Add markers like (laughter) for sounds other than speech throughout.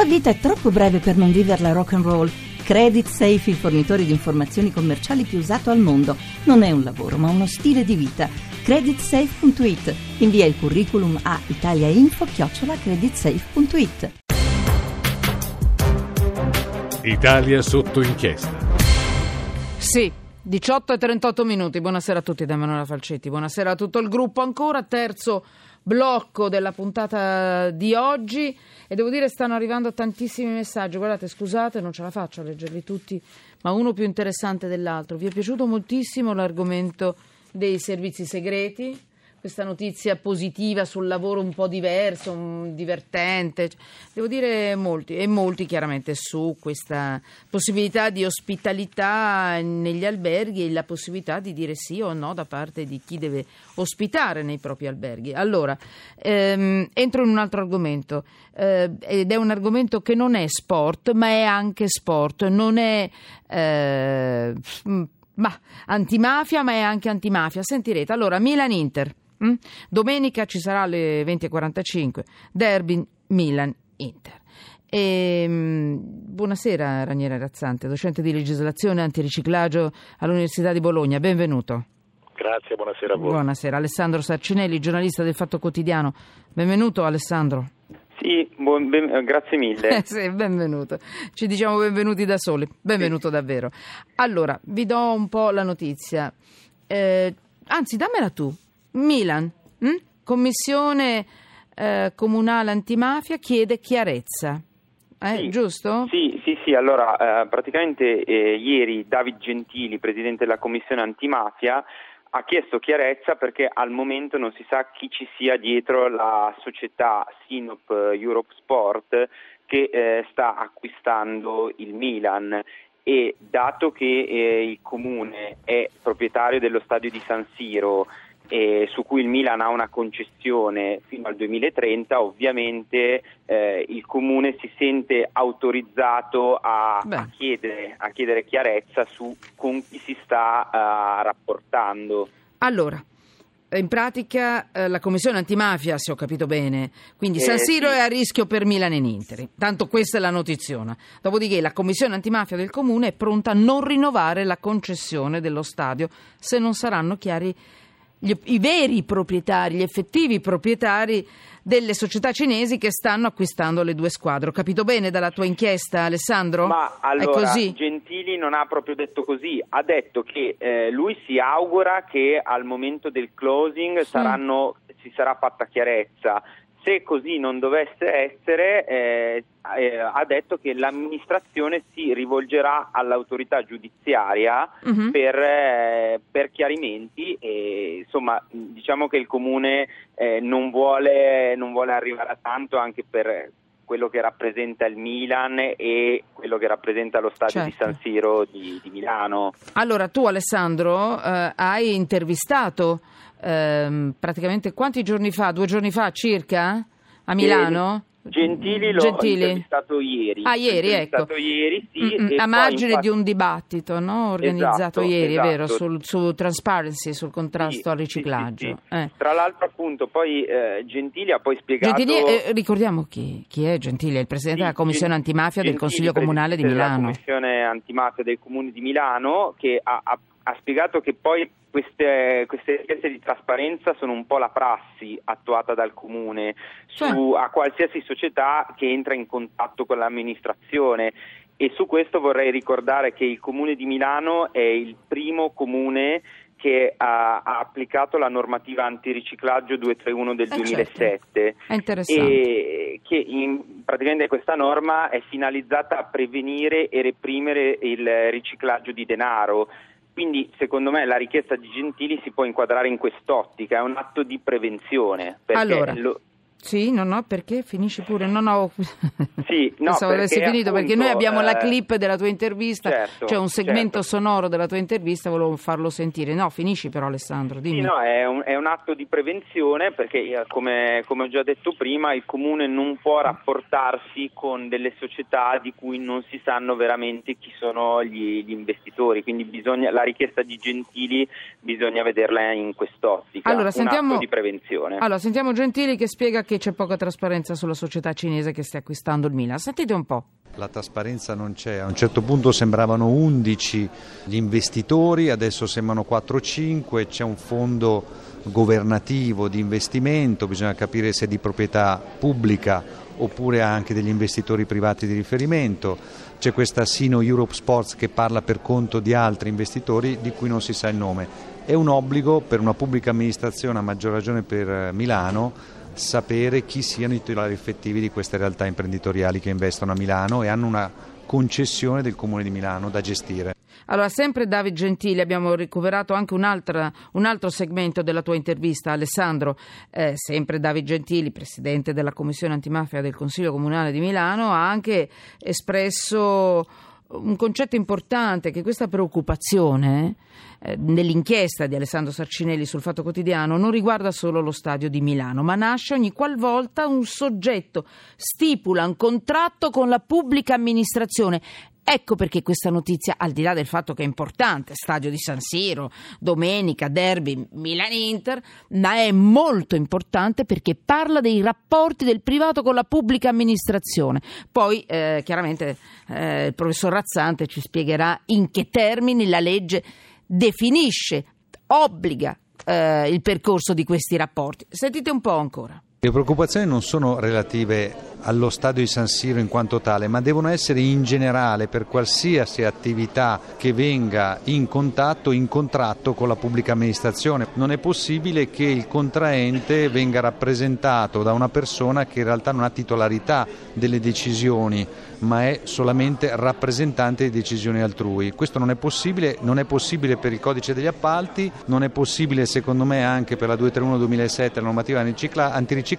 La vita è troppo breve per non viverla rock and roll. Credit Safe, il fornitore di informazioni commerciali più usato al mondo. Non è un lavoro, ma uno stile di vita. Creditsafe.it. Invia il curriculum a italiainfo-creditsafe.it. Italia sotto inchiesta. Sì, 18 e 38 minuti. Buonasera a tutti da Emanuela Falcetti. Buonasera a tutto il gruppo. Ancora terzo blocco della puntata di oggi e devo dire stanno arrivando tantissimi messaggi. Guardate, scusate, non ce la faccio a leggerli tutti, ma uno più interessante dell'altro. Vi è piaciuto moltissimo l'argomento dei servizi segreti? Questa notizia positiva sul lavoro un po' diverso, un, divertente. Devo dire molti, e molti chiaramente su questa possibilità di ospitalità negli alberghi e la possibilità di dire sì o no da parte di chi deve ospitare nei propri alberghi. Allora, ehm, entro in un altro argomento, eh, ed è un argomento che non è sport, ma è anche sport, non è... Eh, ma antimafia, ma è anche antimafia. Sentirete. Allora, Milan-Inter. Mm? Domenica ci sarà alle 20.45 Derby Milan-Inter. E, mm, buonasera Raniera Razzante, docente di legislazione e antiriciclaggio all'Università di Bologna, benvenuto. Grazie, buonasera a voi. Buonasera, Alessandro Sarcinelli, giornalista del Fatto Quotidiano. Benvenuto Alessandro. Sì, buon, ben, eh, grazie mille. (laughs) sì, benvenuto. Ci diciamo benvenuti da soli. Benvenuto sì. davvero. Allora, vi do un po' la notizia. Eh, anzi, dammela tu. Milan, hm? Commissione eh, Comunale Antimafia chiede chiarezza. Eh, sì, giusto? Sì, sì, sì. Allora, eh, praticamente eh, ieri David Gentili, presidente della Commissione Antimafia, ha chiesto chiarezza perché al momento non si sa chi ci sia dietro la società Sinop Europe Sport che eh, sta acquistando il Milan e dato che eh, il comune è proprietario dello stadio di San Siro eh, su cui il Milan ha una concessione fino al 2030, ovviamente eh, il Comune si sente autorizzato a, a, chiedere, a chiedere, chiarezza su con chi si sta uh, rapportando. Allora, in pratica eh, la commissione antimafia, se ho capito bene, quindi eh, San Siro sì. è a rischio per Milan e Inter. Tanto questa è la notiziona. Dopodiché la commissione antimafia del comune è pronta a non rinnovare la concessione dello stadio se non saranno chiari gli, i veri proprietari, gli effettivi proprietari delle società cinesi che stanno acquistando le due squadre. Ho capito bene dalla tua inchiesta, Alessandro? Ma allora, Gentili non ha proprio detto così, ha detto che eh, lui si augura che al momento del closing sì. saranno, si sarà fatta chiarezza. Se così non dovesse essere, eh, eh, ha detto che l'amministrazione si rivolgerà all'autorità giudiziaria uh-huh. per, eh, per, chiarimenti e insomma diciamo che il comune eh, non vuole, non vuole arrivare a tanto anche per quello che rappresenta il Milan e quello che rappresenta lo stadio certo. di San Siro di, di, Milano. Allora tu Alessandro eh, hai intervistato ehm, praticamente quanti giorni fa? Due giorni fa circa? A Milano? Gentili l'ho Gentili. intervistato ieri. Ah, ieri, ecco. ieri, sì. Mm-hmm. A margine infatti... di un dibattito no? organizzato esatto, ieri, esatto. vero? Sul, su transparency, sul contrasto sì, al riciclaggio. Sì, eh. Tra l'altro, appunto, poi eh, Gentili ha poi spiegato. Gentili, eh, ricordiamo chi, chi, è Gentili, è il presidente della Commissione Gentili, Antimafia del Consiglio Comunale di Milano. La Commissione Antimafia del Comune di Milano, che ha, ha, ha spiegato che poi queste, queste, richieste di trasparenza sono un po' la prassi attuata dal Comune su, a qualsiasi società che entra in contatto con l'amministrazione e su questo vorrei ricordare che il Comune di Milano è il primo comune che ha, ha applicato la normativa antiriciclaggio 231 del eh 2007 certo. è interessante. e che in, praticamente questa norma è finalizzata a prevenire e reprimere il riciclaggio di denaro quindi secondo me la richiesta di Gentili si può inquadrare in quest'ottica, è un atto di prevenzione. Allora, lo... Sì, no, no, perché finisci pure. No, no. (laughs) Sì, (laughs) no, Pensavo avessi finito appunto, perché noi abbiamo eh... la clip della tua intervista, certo, cioè un segmento certo. sonoro della tua intervista, volevo farlo sentire. No, finisci però Alessandro, dimmi. Sì, no, è un, è un atto di prevenzione perché eh, come, come, ho già detto prima il comune non può rapportarsi con delle società di cui non si sanno veramente chi sono gli, gli investitori, quindi bisogna, la richiesta di Gentili bisogna vederla in quest'ottica, allora, un sentiamo, atto di prevenzione. Allora, sentiamo Gentili che spiega che c'è poca trasparenza sulla società cinese che sta acquistando il Milan. Sentite un po'. La trasparenza non c'è, a un certo punto sembravano 11 gli investitori, adesso sembrano 4-5, c'è un fondo governativo di investimento, bisogna capire se è di proprietà pubblica oppure anche degli investitori privati di riferimento, c'è questa Sino Europe Sports che parla per conto di altri investitori di cui non si sa il nome. È un obbligo per una pubblica amministrazione, a maggior ragione per Milano, sapere chi siano i titolari effettivi di queste realtà imprenditoriali che investono a Milano e hanno una concessione del Comune di Milano da gestire. Allora, sempre David Gentili, abbiamo recuperato anche un altro segmento della tua intervista, Alessandro, eh, sempre David Gentili, presidente della Commissione Antimafia del Consiglio Comunale di Milano, ha anche espresso un concetto importante che questa preoccupazione eh, nell'inchiesta di Alessandro Sarcinelli sul Fatto Quotidiano non riguarda solo lo stadio di Milano, ma nasce ogni qualvolta un soggetto stipula un contratto con la pubblica amministrazione Ecco perché questa notizia, al di là del fatto che è importante, stadio di San Siro, domenica, derby, Milan-Inter, ma è molto importante perché parla dei rapporti del privato con la pubblica amministrazione. Poi, eh, chiaramente, eh, il professor Razzante ci spiegherà in che termini la legge definisce, obbliga eh, il percorso di questi rapporti. Sentite un po' ancora. Le preoccupazioni non sono relative allo stadio di San Siro in quanto tale, ma devono essere in generale per qualsiasi attività che venga in contatto, in contratto con la pubblica amministrazione. Non è possibile che il contraente venga rappresentato da una persona che in realtà non ha titolarità delle decisioni ma è solamente rappresentante di decisioni altrui. Questo non è possibile, non è possibile per il codice degli appalti, non è possibile secondo me anche per la 231-2007, la normativa antiriciclaggio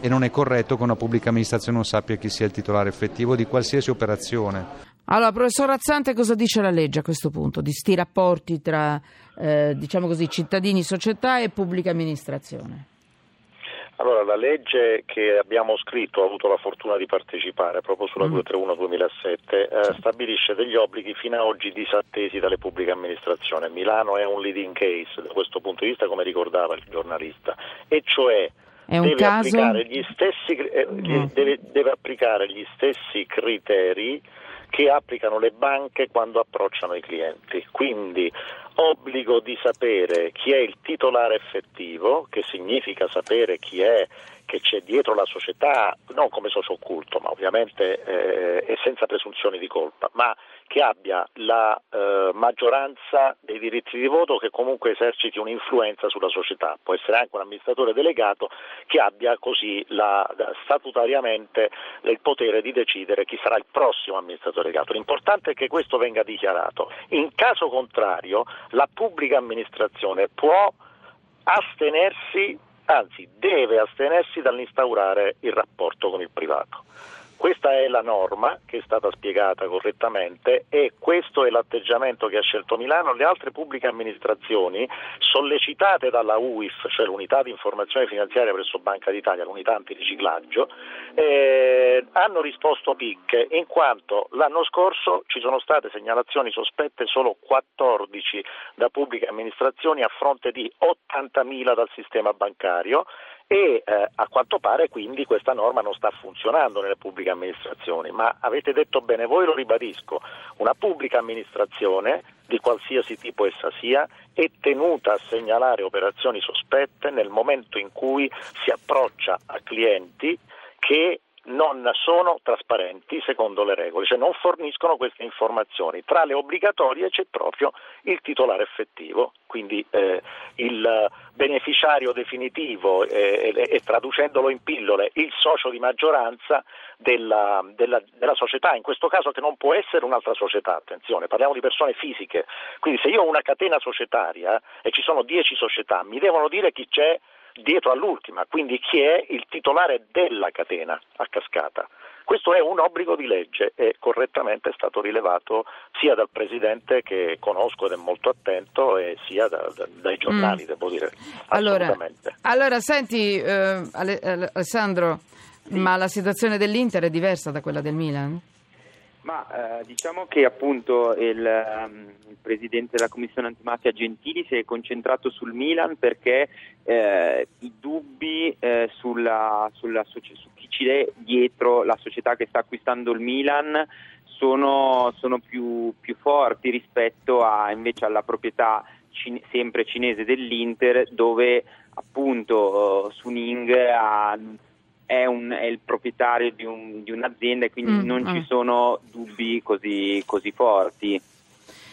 e non è corretto che una pubblica amministrazione non sappia chi sia il titolare effettivo di qualsiasi operazione. Allora, professor Razzante, cosa dice la legge a questo punto di sti rapporti tra eh, diciamo così, cittadini, società e pubblica amministrazione? Allora, la legge che abbiamo scritto, ho avuto la fortuna di partecipare proprio sulla mm. 231-2007, eh, stabilisce degli obblighi fino ad oggi disattesi dalle pubbliche amministrazioni. Milano è un leading case da questo punto di vista, come ricordava il giornalista, e cioè deve, caso... applicare stessi, eh, mm. deve, deve applicare gli stessi criteri che applicano le banche quando approcciano i clienti. Quindi obbligo di sapere chi è il titolare effettivo, che significa sapere chi è che c'è dietro la società, non come socio occulto, ma ovviamente eh, e senza presunzioni di colpa, ma che abbia la eh, maggioranza dei diritti di voto che comunque eserciti un'influenza sulla società, può essere anche un amministratore delegato che abbia così la, statutariamente il potere di decidere chi sarà il prossimo amministratore delegato. L'importante è che questo venga dichiarato. In caso contrario la pubblica amministrazione può astenersi anzi deve astenersi dall'instaurare il rapporto con il privato. Questa è la norma che è stata spiegata correttamente e questo è l'atteggiamento che ha scelto Milano. Le altre pubbliche amministrazioni, sollecitate dalla UIF, cioè l'unità di informazione finanziaria presso Banca d'Italia, l'unità antiriciclaggio, eh, hanno risposto picche in quanto l'anno scorso ci sono state segnalazioni sospette solo 14 da pubbliche amministrazioni a fronte di 80.000 dal sistema bancario e eh, a quanto pare quindi questa norma non sta funzionando nelle pubbliche amministrazioni, ma avete detto bene voi, lo ribadisco, una pubblica amministrazione di qualsiasi tipo essa sia è tenuta a segnalare operazioni sospette nel momento in cui si approccia a clienti che non sono trasparenti secondo le regole, cioè non forniscono queste informazioni. Tra le obbligatorie c'è proprio il titolare effettivo, quindi eh, il beneficiario definitivo e, e, e, traducendolo in pillole il socio di maggioranza della, della, della, società, in questo caso che non può essere un'altra società, attenzione, parliamo di persone fisiche, quindi se io ho una catena societaria e ci sono dieci società, mi devono dire chi c'è dietro all'ultima, quindi chi è il titolare della catena a cascata. Questo è un obbligo di legge e correttamente è stato rilevato sia dal Presidente che conosco ed è molto attento e sia da, da, dai giornali, mm. devo dire. Allora, allora senti eh, Alessandro, sì. ma la situazione dell'Inter è diversa da quella del Milan? Ma eh, diciamo che appunto il, um, il, presidente della commissione antimafia Gentili si è concentrato sul Milan perché eh, i dubbi eh, sulla, sulla, su chi ci è dietro la società che sta acquistando il Milan sono, sono più, più, forti rispetto a, invece alla proprietà cine, sempre cinese dell'Inter dove appunto uh, Suning ha è, un, è, il proprietario di, un, di un'azienda e quindi mm, non mm. ci sono dubbi così, così forti.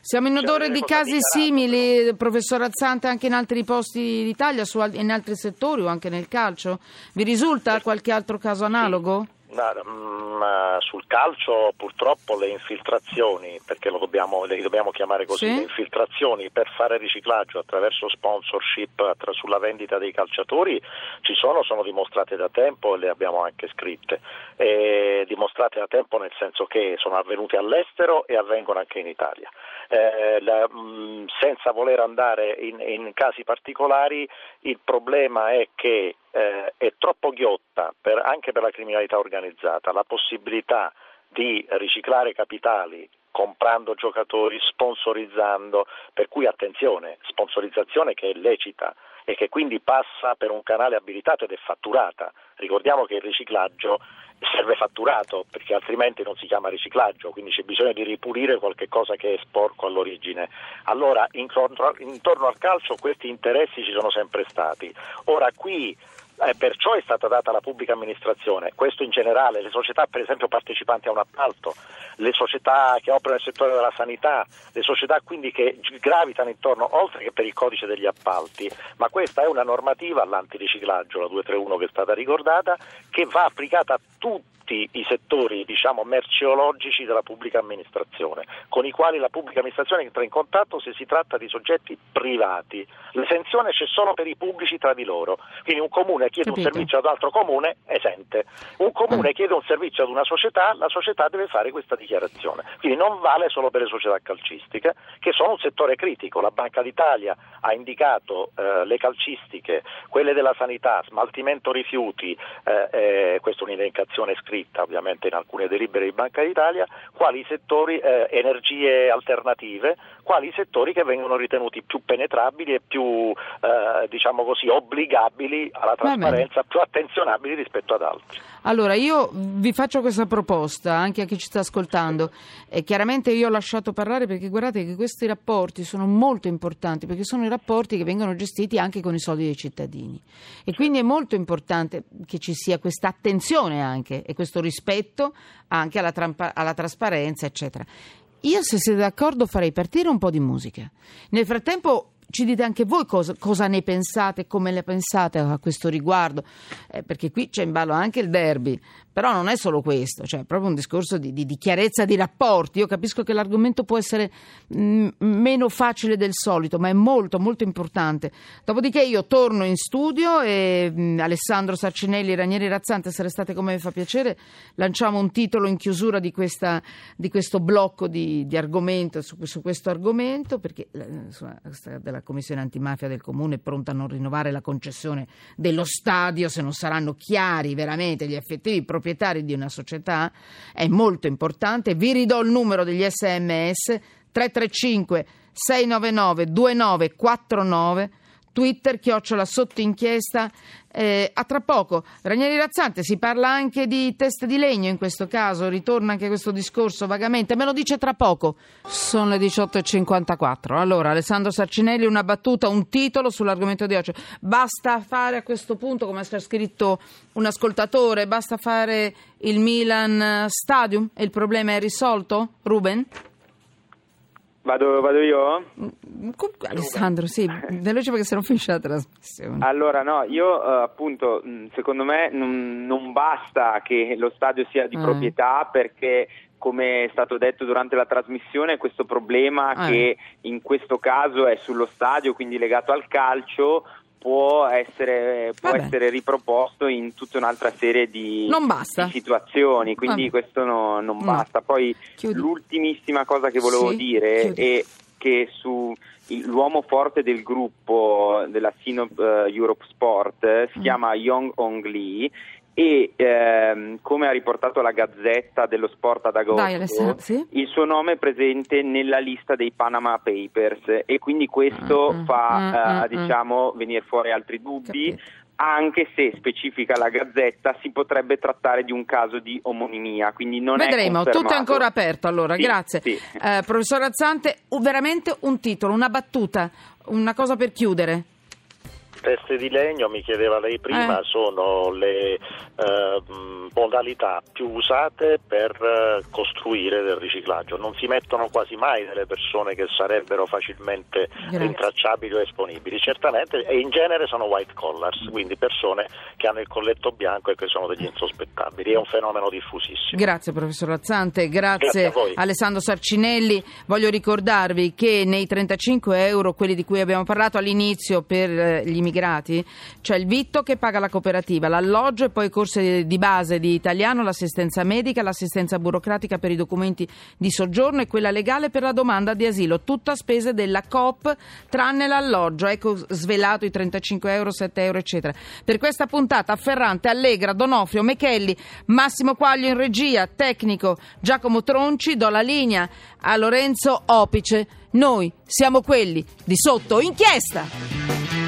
Siamo in odore di casi simili, professor Azzante, anche in altri posti d'Italia, in altri settori o anche nel calcio? Vi risulta qualche altro caso analogo? Ma, sul calcio purtroppo le infiltrazioni, perché dobbiamo, le dobbiamo chiamare così, sì? le infiltrazioni per fare riciclaggio attraverso sponsorship attra- sulla vendita dei calciatori ci sono, sono dimostrate da tempo e le abbiamo anche scritte. E dimostrate da tempo nel senso che sono avvenute all'estero e avvengono anche in Italia. Eh, la, mh, senza voler andare in, in casi particolari, il problema è che eh, è troppo ghiotta per, anche per la criminalità organizzata la possibilità di riciclare capitali comprando giocatori, sponsorizzando, per cui attenzione, sponsorizzazione che è lecita e che quindi passa per un canale abilitato ed è fatturata. Ricordiamo che il riciclaggio serve fatturato perché altrimenti non si chiama riciclaggio, quindi c'è bisogno di ripulire qualche cosa che è sporco all'origine. Allora intorno al calcio questi interessi ci sono sempre stati. Ora qui eh, perciò è stata data alla pubblica amministrazione, questo in generale, le società per esempio partecipanti a un appalto, le società che operano nel settore della sanità, le società quindi che gravitano intorno, oltre che per il codice degli appalti, ma questa è una normativa all'antiriciclaggio, la 231 che è stata ricordata, che va applicata a tutti tutti i settori diciamo, merceologici della pubblica amministrazione, con i quali la pubblica amministrazione entra in contatto se si tratta di soggetti privati. L'esenzione c'è solo per i pubblici tra di loro, quindi un comune chiede Capito. un servizio ad un altro comune, esente. Un comune ah. chiede un servizio ad una società, la società deve fare questa dichiarazione. Quindi non vale solo per le società calcistiche, che sono un settore critico. La Banca d'Italia ha indicato eh, le calcistiche, quelle della sanità, smaltimento rifiuti, eh, eh, questa è un'indicazione scritta scritta ovviamente in alcune delibere di Banca d'Italia, quali settori eh, energie alternative, quali settori che vengono ritenuti più penetrabili e più eh, diciamo così obbligabili alla trasparenza, più attenzionabili rispetto ad altri. Allora io vi faccio questa proposta anche a chi ci sta ascoltando e chiaramente io ho lasciato parlare perché guardate che questi rapporti sono molto importanti perché sono i rapporti che vengono gestiti anche con i soldi dei cittadini e quindi è molto importante che ci sia questa attenzione anche e questo rispetto anche alla, trampa- alla trasparenza eccetera. Io se siete d'accordo farei partire un po' di musica. Nel frattempo ci dite anche voi cosa, cosa, ne pensate, come ne pensate a questo riguardo, eh, perché qui c'è in ballo anche il derby, però non è solo questo, cioè è proprio un discorso di, di, di chiarezza di rapporti. Io capisco che l'argomento può essere mh, mm, meno facile del solito, ma è molto, molto importante. Dopodiché io torno in studio e mh, mm, Alessandro Sarcinelli Ranieri Razzante, se restate come mi fa piacere, lanciamo un titolo in chiusura di, questa, di questo blocco di, di argomento, su, su, questo argomento, perché eh, della Commissione Antimafia del Comune è pronta a non rinnovare la concessione dello stadio se non saranno chiari veramente gli effettivi proprietari proprietari di una società è molto importante. Vi ridò il numero degli sms 335 699 2949 Twitter, chiocciola sotto inchiesta. Eh, a tra poco, Ranieri Razzante, si parla anche di test di legno in questo caso, ritorna anche questo discorso vagamente, me lo dice tra poco. Sono le 18.54. Allora, Alessandro Sarcinelli, una battuta, un titolo sull'argomento di oggi. Basta fare a questo punto, come ha scritto un ascoltatore, basta fare il Milan Stadium e il problema è risolto? Ruben? Vado, vado, io? Alessandro, sì, (laughs) veloce perché se non finisce la trasmissione. Allora, no, io uh, appunto, secondo me non, non, basta che lo stadio sia di eh. proprietà perché come è stato detto durante la trasmissione, questo problema eh. che in questo caso è sullo stadio, quindi legato al calcio, può essere, può essere riproposto in tutta un'altra serie di, di situazioni, quindi Vabbè. questo no, non no. basta. Poi Chiudi. l'ultimissima cosa che volevo sì. dire Chiudi. è che su l'uomo forte del gruppo della Sinop uh, Europe Sport si mm. chiama Yong Hong Lee e ehm, come ha riportato la Gazzetta dello Sport ad agosto, Dai, sì? il suo nome è presente nella lista dei Panama Papers e quindi questo Mm, mm, fa mm, eh, mm, diciamo venire fuori altri dubbi. Capito. Anche se specifica la Gazzetta, si potrebbe trattare di un caso di omonimia, quindi non Vedremo, è confermato. tutto è ancora aperto allora, Sì, grazie. sì. Eh, professor Azzante, veramente un titolo, una battuta, una cosa per chiudere. Teste di legno, mi chiedeva lei prima, Eh. sono le eh, modalità più usate per eh, costruire del riciclaggio. Non si mettono quasi mai delle persone che sarebbero facilmente Grazie. rintracciabili o esponibili. Certamente, e in genere sono white collars, quindi persone che hanno il colletto bianco e che sono degli insospettabili. È un fenomeno diffusissimo. Grazie professor Azzante, grazie, Grazie. Alessandro Sarcinelli. Voglio ricordarvi che nei 35 euro, quelli di cui abbiamo parlato all'inizio per eh, gli immigrati, c'è il vitto che paga la cooperativa, l'alloggio e poi corsi di base di italiano, l'assistenza medica, l'assistenza burocratica per i documenti di soggiorno e quella legale per la domanda di asilo, tutto a spese della COP tranne l'alloggio. Ecco svelato i 35 euro, 7 euro eccetera. Per questa puntata Ferrante, Allegra, Donofrio, Mechelli, Massimo Quaglio in regia, tecnico Giacomo Tronci, do la linea a Lorenzo Opice. Noi siamo quelli di sotto inchiesta.